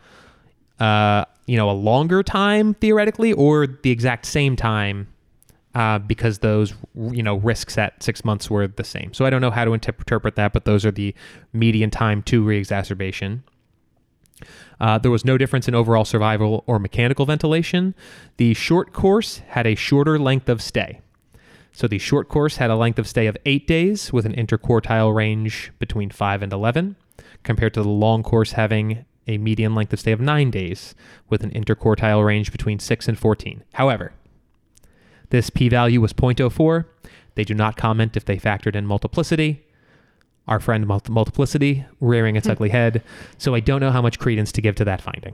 uh, you know, a longer time theoretically, or the exact same time, uh, because those, you know, risks at six months were the same. So I don't know how to interpret that, but those are the median time to reexacerbation. Uh, there was no difference in overall survival or mechanical ventilation. The short course had a shorter length of stay. So the short course had a length of stay of eight days with an interquartile range between 5 and 11, compared to the long course having a median length of stay of nine days with an interquartile range between 6 and 14. However, this p value was 0.04. They do not comment if they factored in multiplicity our friend multiplicity rearing its ugly head. So I don't know how much credence to give to that finding.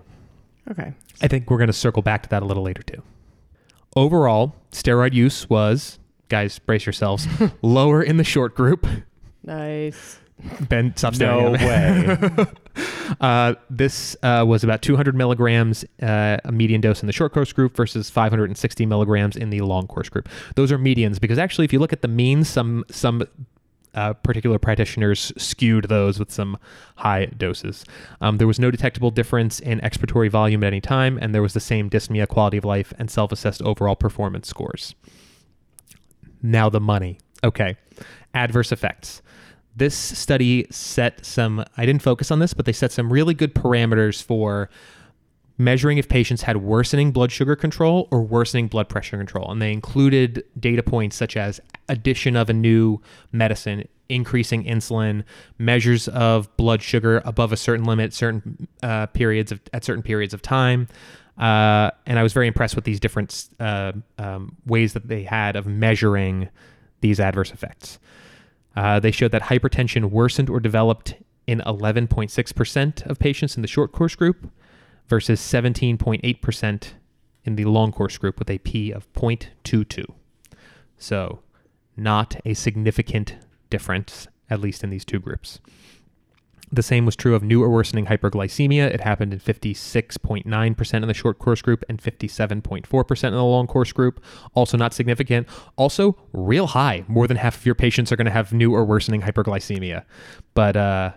okay. I think we're going to circle back to that a little later too. Overall, steroid use was, guys, brace yourselves, lower in the short group. Nice. Ben, stop No staring at way. Uh, this uh, was about 200 milligrams, uh, a median dose in the short course group versus 560 milligrams in the long course group. Those are medians because actually, if you look at the means, some some uh, particular practitioners skewed those with some high doses. Um, there was no detectable difference in expiratory volume at any time, and there was the same dyspnea, quality of life, and self-assessed overall performance scores. Now the money. Okay, adverse effects this study set some i didn't focus on this but they set some really good parameters for measuring if patients had worsening blood sugar control or worsening blood pressure control. And they included data points such as addition of a new medicine increasing insulin measures of blood sugar above a certain limit certain uh, periods of at certain periods of time. Uh, and i was very impressed with these different uh, um, ways that they had of measuring these adverse effects. Uh, they showed that hypertension worsened or developed in 11.6% of patients in the short course group versus 17.8% in the long course group with a p of 0.22. So, not a significant difference, at least in these two groups. The same was true of new or worsening hyperglycemia. It happened in 56.9% in the short course group and 57.4% in the long course group. Also not significant. Also real high. More than half of your patients are going to have new or worsening hyperglycemia. But uh,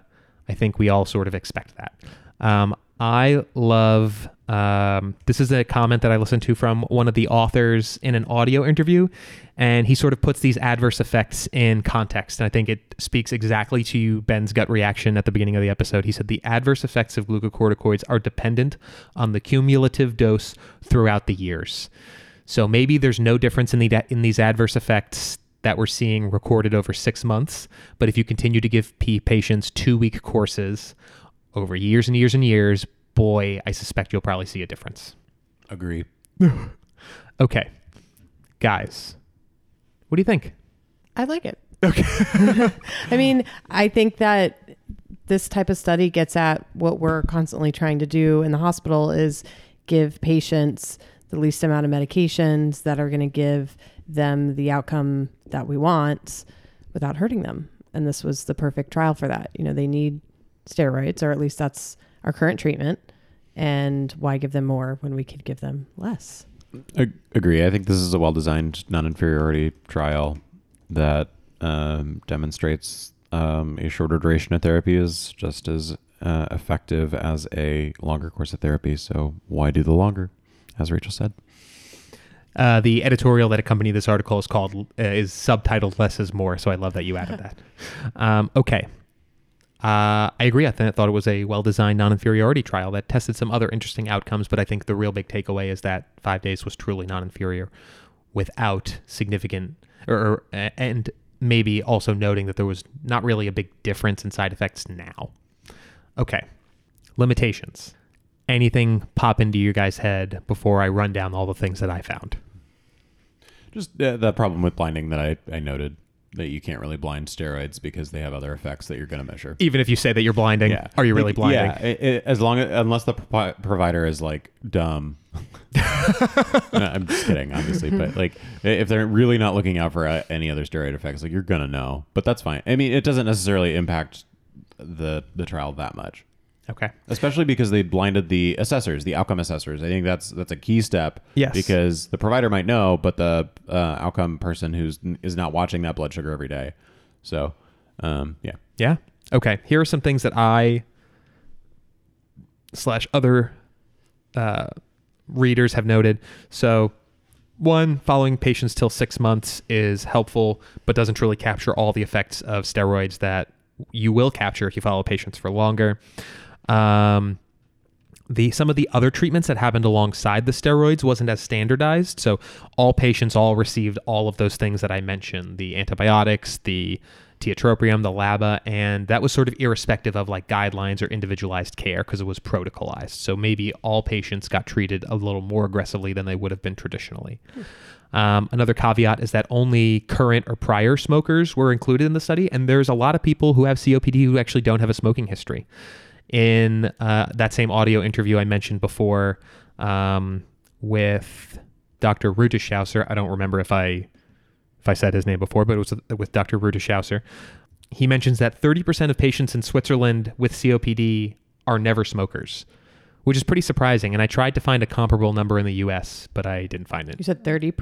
I think we all sort of expect that. Um, I love um, this is a comment that I listened to from one of the authors in an audio interview, and he sort of puts these adverse effects in context. And I think it speaks exactly to Ben's gut reaction at the beginning of the episode. He said the adverse effects of glucocorticoids are dependent on the cumulative dose throughout the years. So maybe there's no difference in the in these adverse effects that we're seeing recorded over six months. But if you continue to give P patients two week courses over years and years and years, boy, I suspect you'll probably see a difference. Agree. Okay, guys, what do you think? I like it. Okay. I mean, I think that this type of study gets at what we're constantly trying to do in the hospital is give patients the least amount of medications that are going to give them the outcome that we want without hurting them. And this was the perfect trial for that. You know, they need steroids, or at least that's our current treatment. And why give them more when we could give them less? Ag- agree. I think this is a well-designed non-inferiority trial that um, demonstrates um, a shorter duration of therapy is just as uh, effective as a longer course of therapy. So why do the longer, as Rachel said? Uh, the editorial that accompanied this article is called uh, is subtitled "Less is More," so I love that you added that. Um, okay, uh, I agree. I th- thought it was a well-designed non-inferiority trial that tested some other interesting outcomes, but I think the real big takeaway is that five days was truly non-inferior. without significant or, or and maybe also noting that there was not really a big difference in side effects now. Okay. Limitations. Anything pop into your guys' head before I run down all the things that I found? Just uh, the problem with blinding that I, I noted that you can't really blind steroids because they have other effects that you're going to measure. Even if you say that you're blinding, are you really blinding? Yeah, it, it- as long as unless the pro- provider is like dumb. No, I'm just kidding, obviously, but like if they're really not looking out for uh, any other steroid effects, like you're gonna know. But that's fine. I mean, it doesn't necessarily impact the the trial that much, Okay. especially because they blinded the assessors, the outcome assessors. I think that's that's a key step. Yes. because the provider might know, but the uh, outcome person who's is not watching that blood sugar every day. So, um, yeah. Yeah. Okay. Here are some things that I slash other uh, readers have noted. So, one, following patients till six months is helpful, but doesn't truly capture all the effects of steroids that you will capture if you follow patients for longer. Um, the some of the other treatments that happened alongside the steroids wasn't as standardized. So all patients all received all of those things that I mentioned: the antibiotics, the tiotropium, the LABA, and that was sort of irrespective of like guidelines or individualized care because it was protocolized. So maybe all patients got treated a little more aggressively than they would have been traditionally. Um, another caveat is that only current or prior smokers were included in the study, and there's a lot of people who have COPD who actually don't have a smoking history. In uh, that same audio interview I mentioned before um, with Dr. Rutishauser, I don't remember if I if I said his name before, but it was with Dr. Rutishauser. He mentions that 30% of patients in Switzerland with COPD are never smokers, which is pretty surprising. And I tried to find a comparable number in the US, but I didn't find it. You said 30%?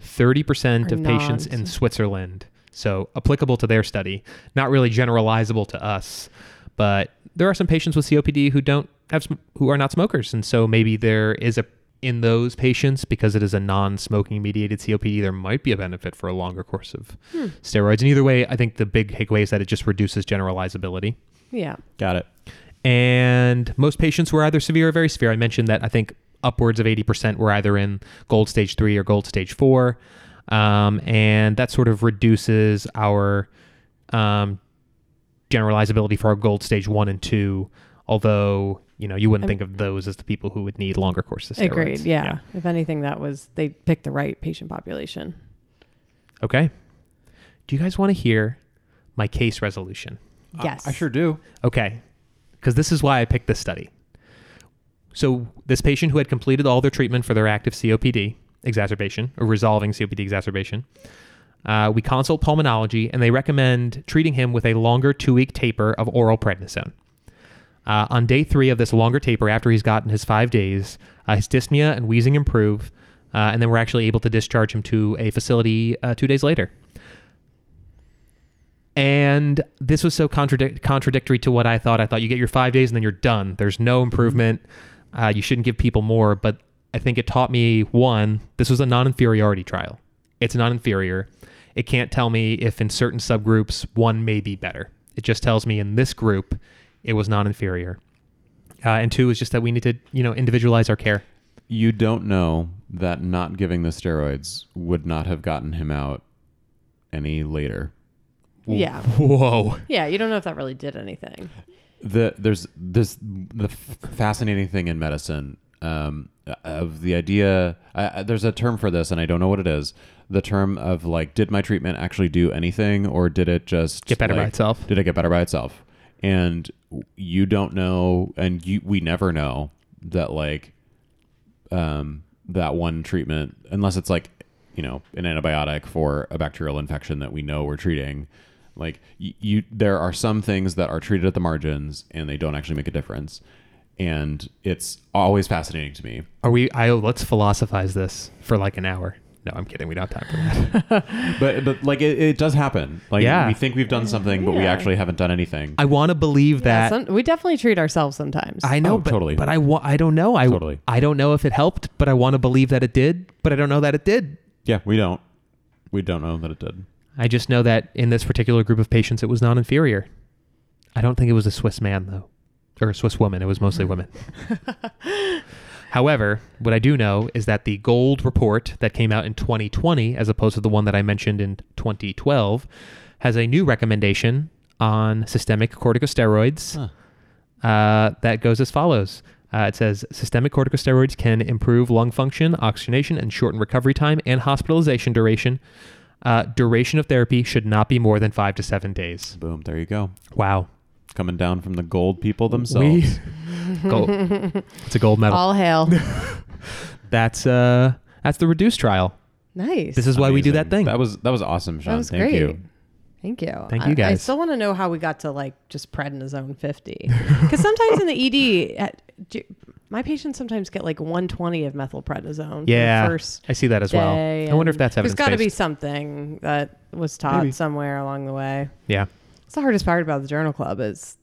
30% Are of patients in Switzerland. So applicable to their study, not really generalizable to us, but there are some patients with COPD who don't have sm- who are not smokers, and so maybe there is a in those patients because it is a non-smoking mediated COPD, there might be a benefit for a longer course of steroids. And either way, I think the big takeaway is that it just reduces generalizability Yeah. Got it. and most patients were either severe or very severe. I mentioned that I think upwards of 80% were either in gold stage three or gold stage four. Um, and that sort of reduces our um, generalizability for our gold stage one and two, although, you know, you wouldn't I'm- think of those as the people who would need longer courses of steroids. Agreed. Yeah. If anything, that was, they picked the right patient population. Okay. Do you guys want to hear my case resolution? Yes. I, I sure do. Okay. Because this is why I picked this study. So, this patient who had completed all their treatment for their active COPD exacerbation or resolving COPD exacerbation, uh, we consult pulmonology and they recommend treating him with a longer two week taper of oral prednisone. Uh, on day three of this longer taper, after he's gotten his five days, uh, his dyspnea and wheezing improve, uh, and then we're actually able to discharge him to a facility uh, two days later. And this was so contradic- contradictory to what I thought. I thought you get your five days and then you're done. There's no improvement. Uh, you shouldn't give people more. But I think it taught me one, this was a non inferiority trial. It's non inferior. It can't tell me if in certain subgroups one may be better. It just tells me in this group it was non inferior. Uh, and two is just that we need to, you know, individualize our care. You don't know that not giving the steroids would not have gotten him out any later. Yeah. Whoa. Yeah. You don't know if that really did anything. the there's this the f- fascinating thing in medicine um, of the idea. I, I- there's a term for this, and I don't know what it is. The term of like, did my treatment actually do anything, or did it just Get better by itself. Did it get better by itself? And you don't know, and you we never know that like um, that one treatment, unless it's like you know an antibiotic for a bacterial infection that we know we're treating. Like you, you there are some things that are treated at the margins and they don't actually make a difference, and it's always fascinating to me. Are we, I, let's philosophize this for like an hour. No, I'm kidding. We don't have time for that. But but like it, it does happen. Like Yeah. we think we've done something, but we actually haven't done anything. I want to believe Yeah, that. some, we definitely treat ourselves sometimes. I know, Oh, but, totally. but I, wa- I don't know. I, Totally. I don't know if it helped, but I want to believe that it did, but I don't know that it did. yeah, we don't. We don't know that it did. I just know that in this particular group of patients, it was non inferior. I don't think it was a Swiss man, though, or a Swiss woman. It was mostly women. However, what I do know is that the gold report that came out in 2020, as opposed to the one that I mentioned in 2012, has a new recommendation on systemic corticosteroids Huh. uh, that goes as follows. Uh, it says systemic corticosteroids can improve lung function, oxygenation, and shorten recovery time and hospitalization duration. Uh, duration of therapy should not be more than five to seven days. Boom. There you go. Wow. Coming down from the gold people themselves. We, gold. It's a gold medal. All hail. That's uh, that's the reduced trial. nice. This is why we do that thing. That was that was awesome, Sean. that was Thank great. you. Thank you. Thank I- you, I guys. still want to know how we got to like just prednisone 50. Because sometimes in the ED, at, do- my patients sometimes get like 120 of methylprednisone. for the yeah, first I see that as well. I wonder if and that's There's evidence got to be something that was taught Maybe. somewhere along the way. Yeah, It's the hardest part about the Journal Club is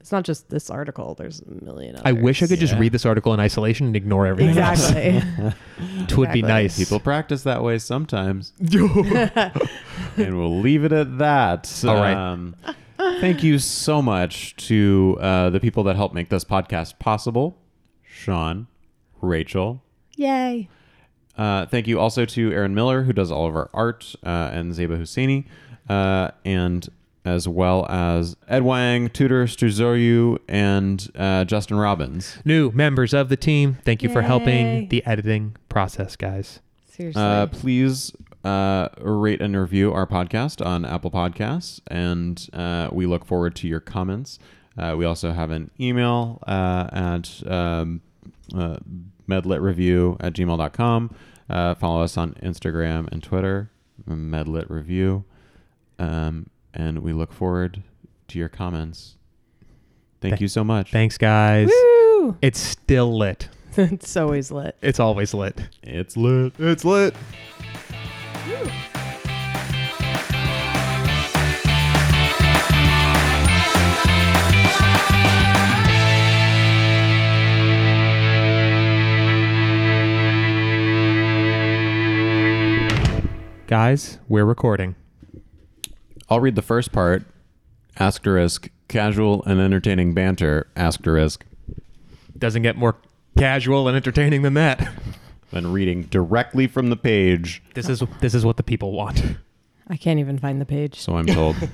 it's not just this article. There's a million others. I wish I could just Yeah. read this article in isolation and ignore everything. Exactly. It would be Exactly. nice. People practice that way sometimes. and we'll leave it at that. All right. Um, thank you so much to uh, the people that helped make this podcast possible Sean, Rachel. Yay. Uh, thank you also to Aaron Miller, who does all of our art, uh, and Zeba Husseini, uh, and as well as Ed Wang, Tudor Struzoriu, and uh, Justin Robbins. New members of the team, thank you for Yay. helping the editing process, guys. Seriously. Uh, please uh, rate and review our podcast on Apple Podcasts, and uh, we look forward to your comments. Uh, we also have an email uh, at um, uh, medlitreview at gmail.com. Uh, follow us on Instagram and Twitter, medlitreview. Um, and we look forward to your comments. Thank Th- you so much. Thanks, guys. Woo! It's still lit. it's always lit. It's always lit. It's lit. It's lit. Guys, we're recording. I'll read the first part. Asterisk, casual and entertaining banter. Asterisk, Doesn't get more casual and entertaining than that. and reading directly from the page. This is this is what the people want. I can't even find the page. So I'm told.